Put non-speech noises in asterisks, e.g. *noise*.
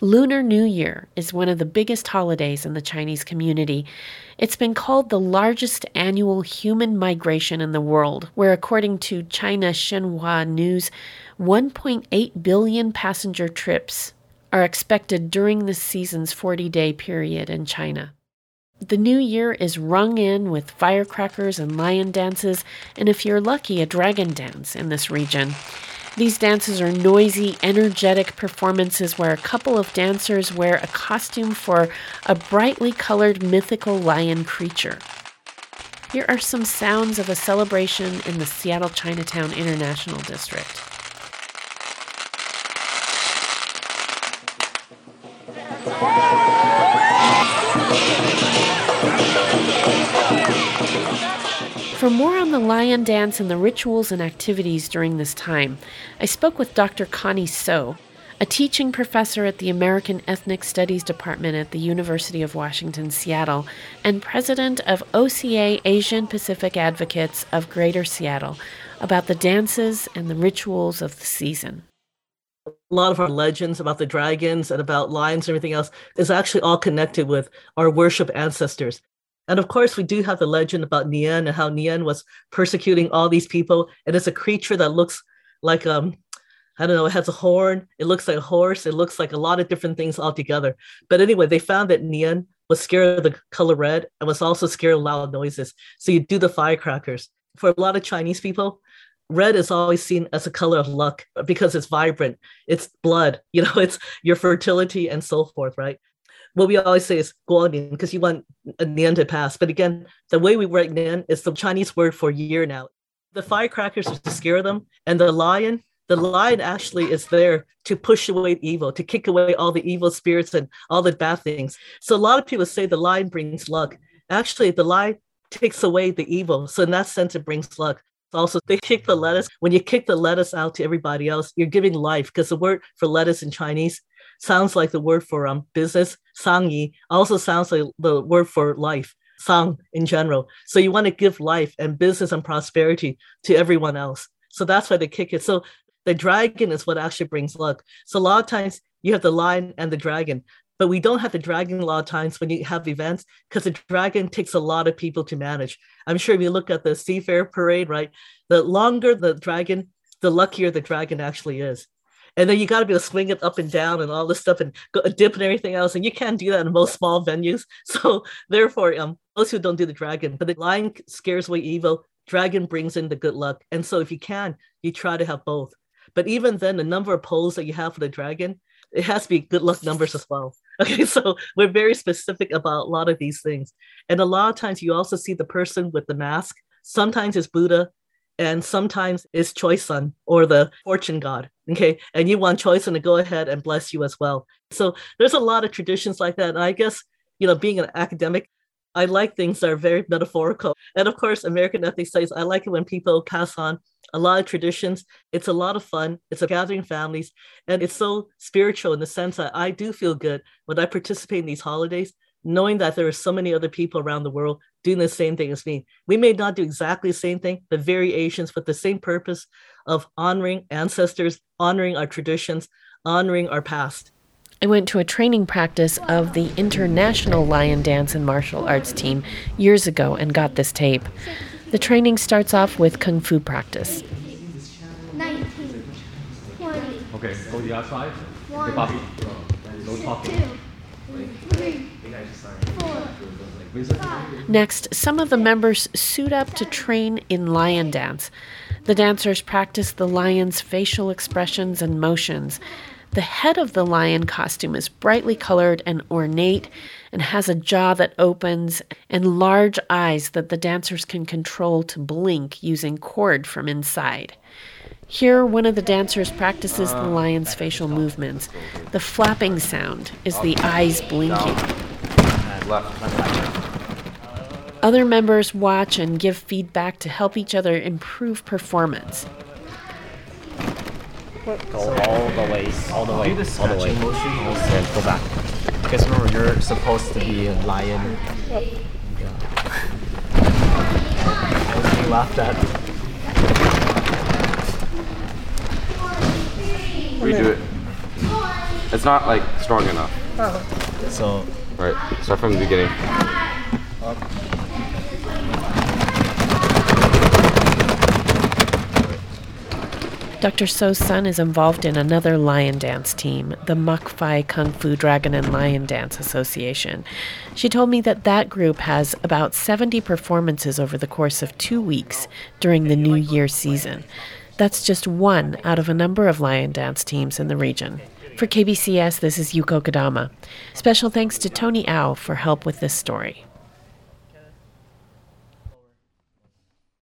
Lunar New Year is one of the biggest holidays in the Chinese community. It's been called the largest annual human migration in the world, where, according to China Xinhua News, 1.8 billion passenger trips are expected during this season's 40 day period in China. The new year is rung in with firecrackers and lion dances, and if you're lucky, a dragon dance in this region. These dances are noisy, energetic performances where a couple of dancers wear a costume for a brightly colored mythical lion creature. Here are some sounds of a celebration in the Seattle Chinatown International District. For more on the lion dance and the rituals and activities during this time, I spoke with Dr. Connie So, a teaching professor at the American Ethnic Studies Department at the University of Washington, Seattle, and president of OCA Asian Pacific Advocates of Greater Seattle, about the dances and the rituals of the season. A lot of our legends about the dragons and about lions and everything else is actually all connected with our worship ancestors. And of course, we do have the legend about Nian and how Nian was persecuting all these people. And it's a creature that looks like um, I don't know, it has a horn, it looks like a horse, it looks like a lot of different things all together. But anyway, they found that Nian was scared of the color red and was also scared of loud noises. So you do the firecrackers. For a lot of Chinese people, red is always seen as a color of luck because it's vibrant, it's blood, *laughs* you know, it's your fertility and so forth, right? What we always say is guoning because you want a nian to pass. But again, the way we write nian is the Chinese word for year now. The firecrackers is to scare them, and the lion, the lion actually is there to push away evil, to kick away all the evil spirits and all the bad things. So a lot of people say the lion brings luck. Actually, the lion takes away the evil. So in that sense, it brings luck. Also, they kick the lettuce. When you kick the lettuce out to everybody else, you're giving life because the word for lettuce in Chinese sounds like the word for um, business, sangyi, also sounds like the word for life, sang in general. So you want to give life and business and prosperity to everyone else. So that's why they kick it. So the dragon is what actually brings luck. So a lot of times you have the lion and the dragon, but we don't have the dragon a lot of times when you have events because the dragon takes a lot of people to manage. I'm sure if you look at the Seafair parade, right? The longer the dragon, the luckier the dragon actually is and then you got to be able to swing it up and down and all this stuff and go, dip and everything else and you can't do that in most small venues. *laughs* So therefore um those who don't do the dragon but the lion scares away evil dragon brings in the good luck. And so if you can you try to have both. But even then the number of poles that you have for the dragon it has to be good luck numbers as well. *laughs* Okay so we're very specific about a lot of these things. And a lot of times you also see the person with the mask. Sometimes it's buddha and sometimes it's Choisun or the fortune god. Okay. And you want Choisun to go ahead and bless you as well. So there's a lot of traditions like that. And I guess, you know, being an academic, I like things that are very metaphorical. And of course, American Ethnic Studies, I like it when people pass on a lot of traditions. It's a lot of fun. It's a gathering families. And it's so spiritual in the sense that I do feel good when I participate in these holidays knowing that there are so many other people around the world doing the same thing as me. We may not do exactly the same thing, but variations with the same purpose of honoring ancestors, honoring our traditions, honoring our past. I went to a training practice of the International Lion Dance and Martial Arts team years ago and got this tape. The training starts off with kung fu practice. 19, 20. Okay, go the outside. One, okay, no talking. Two, three, Next, some of the members suit up to train in lion dance. The dancers practice the lion's facial expressions and motions. The head of the lion costume is brightly colored and ornate and has a jaw that opens and large eyes that the dancers can control to blink using cord from inside. Here, one of the dancers practices the ah, lion's facial movements. The flapping sound is the eyes blinking. Other members watch and give feedback to help each other improve performance. Go all the way, all the way, all the way. Motion. And go back. Because remember, you're supposed to be a lion. Yep. Yeah. I was being laughed at. Redo it. It's not like strong enough. Oh. So. Right. Start from the beginning. Dr. So's son is involved in another lion dance team, the Mak Fai Kung Fu Dragon and Lion Dance Association. She told me that that group has about 70 performances over the course of two weeks during the New Year season. That's just one out of a number of lion dance teams in the region. For KBCS, this is Yuko Kodama. Special thanks to Tony Au for help with this story.